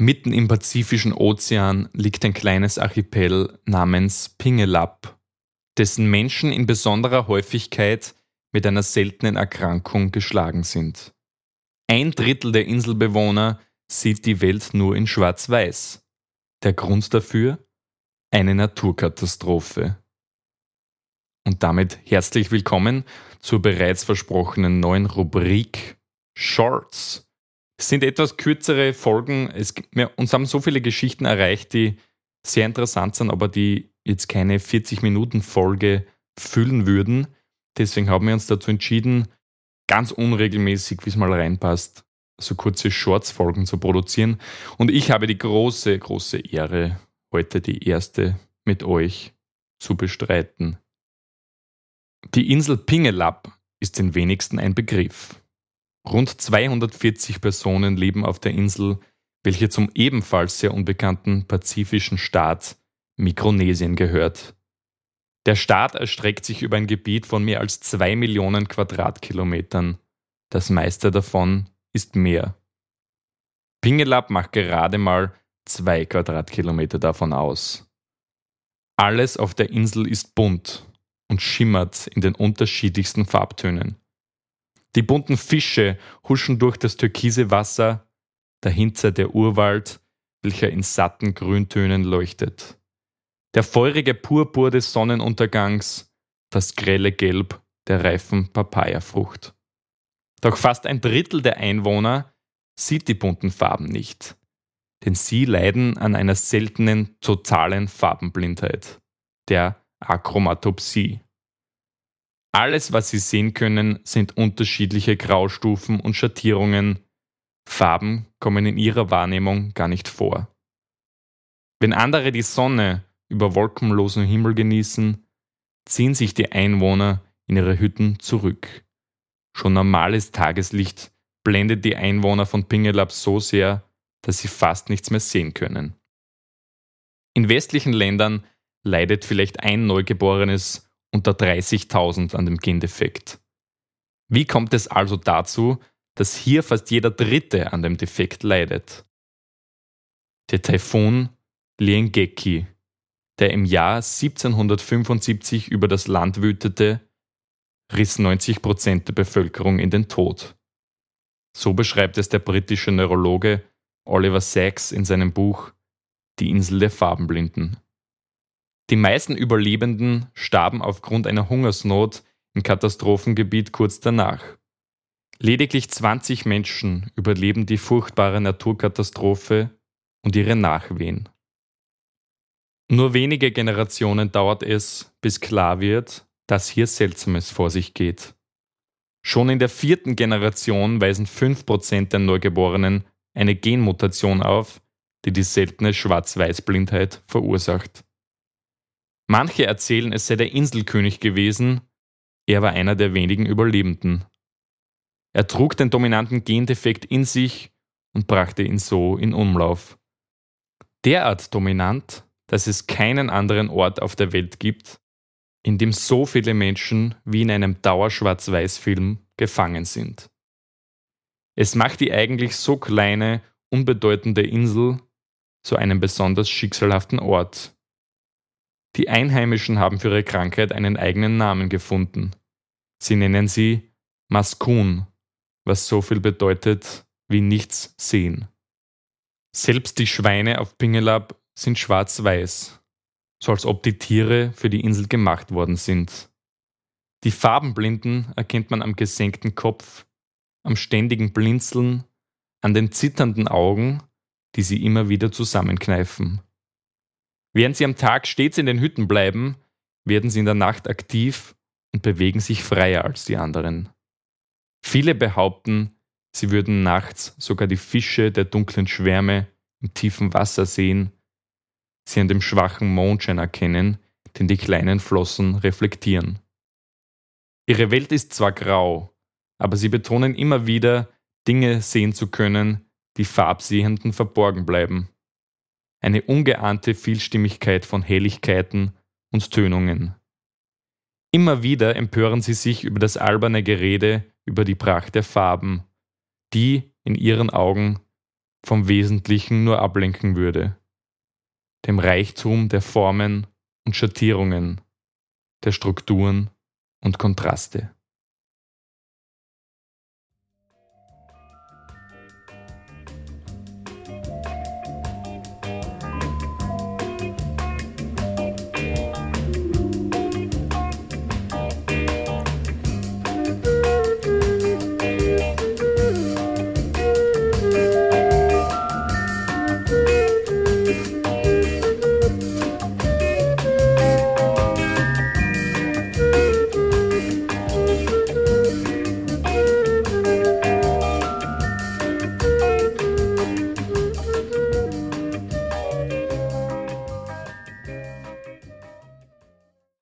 Mitten im Pazifischen Ozean liegt ein kleines Archipel namens Pingelap, dessen Menschen in besonderer Häufigkeit mit einer seltenen Erkrankung geschlagen sind. Ein Drittel der Inselbewohner sieht die Welt nur in Schwarz-Weiß. Der Grund dafür? Eine Naturkatastrophe. Und damit herzlich willkommen zur bereits versprochenen neuen Rubrik Shorts es sind etwas kürzere Folgen. Es, wir, uns haben so viele Geschichten erreicht, die sehr interessant sind, aber die jetzt keine 40-Minuten-Folge füllen würden. Deswegen haben wir uns dazu entschieden, ganz unregelmäßig, wie es mal reinpasst, so kurze Shorts-Folgen zu produzieren. Und ich habe die große, große Ehre, heute die erste mit euch zu bestreiten. Die Insel Pingelab ist den wenigsten ein Begriff. Rund 240 Personen leben auf der Insel, welche zum ebenfalls sehr unbekannten pazifischen Staat Mikronesien gehört. Der Staat erstreckt sich über ein Gebiet von mehr als zwei Millionen Quadratkilometern. Das meiste davon ist Meer. Pingelab macht gerade mal zwei Quadratkilometer davon aus. Alles auf der Insel ist bunt und schimmert in den unterschiedlichsten Farbtönen. Die bunten Fische huschen durch das türkise Wasser, dahinter der Urwald, welcher in satten Grüntönen leuchtet. Der feurige Purpur des Sonnenuntergangs, das grelle Gelb der reifen Papayafrucht. Doch fast ein Drittel der Einwohner sieht die bunten Farben nicht, denn sie leiden an einer seltenen totalen Farbenblindheit, der Achromatopsie. Alles, was Sie sehen können, sind unterschiedliche Graustufen und Schattierungen. Farben kommen in Ihrer Wahrnehmung gar nicht vor. Wenn andere die Sonne über wolkenlosen Himmel genießen, ziehen sich die Einwohner in ihre Hütten zurück. Schon normales Tageslicht blendet die Einwohner von Pingelab so sehr, dass sie fast nichts mehr sehen können. In westlichen Ländern leidet vielleicht ein Neugeborenes unter 30.000 an dem Gendefekt. Wie kommt es also dazu, dass hier fast jeder Dritte an dem Defekt leidet? Der Taifun Liengeki, der im Jahr 1775 über das Land wütete, riss 90 Prozent der Bevölkerung in den Tod. So beschreibt es der britische Neurologe Oliver Sacks in seinem Buch Die Insel der Farbenblinden. Die meisten Überlebenden starben aufgrund einer Hungersnot im Katastrophengebiet kurz danach. Lediglich 20 Menschen überleben die furchtbare Naturkatastrophe und ihre Nachwehen. Nur wenige Generationen dauert es, bis klar wird, dass hier Seltsames vor sich geht. Schon in der vierten Generation weisen 5% der Neugeborenen eine Genmutation auf, die die seltene Schwarz-Weiß-Blindheit verursacht. Manche erzählen, es sei der Inselkönig gewesen, er war einer der wenigen Überlebenden. Er trug den dominanten Gendefekt in sich und brachte ihn so in Umlauf. Derart dominant, dass es keinen anderen Ort auf der Welt gibt, in dem so viele Menschen wie in einem Dauerschwarz-Weiß-Film gefangen sind. Es macht die eigentlich so kleine, unbedeutende Insel zu einem besonders schicksalhaften Ort, die Einheimischen haben für ihre Krankheit einen eigenen Namen gefunden. Sie nennen sie Maskun, was so viel bedeutet wie nichts sehen. Selbst die Schweine auf Pingelab sind schwarz-weiß, so als ob die Tiere für die Insel gemacht worden sind. Die Farbenblinden erkennt man am gesenkten Kopf, am ständigen Blinzeln, an den zitternden Augen, die sie immer wieder zusammenkneifen. Während sie am Tag stets in den Hütten bleiben, werden sie in der Nacht aktiv und bewegen sich freier als die anderen. Viele behaupten, sie würden nachts sogar die Fische der dunklen Schwärme im tiefen Wasser sehen, sie an dem schwachen Mondschein erkennen, den die kleinen Flossen reflektieren. Ihre Welt ist zwar grau, aber sie betonen immer wieder, Dinge sehen zu können, die Farbsehenden verborgen bleiben eine ungeahnte Vielstimmigkeit von Helligkeiten und Tönungen. Immer wieder empören sie sich über das alberne Gerede über die Pracht der Farben, die in ihren Augen vom Wesentlichen nur ablenken würde, dem Reichtum der Formen und Schattierungen, der Strukturen und Kontraste.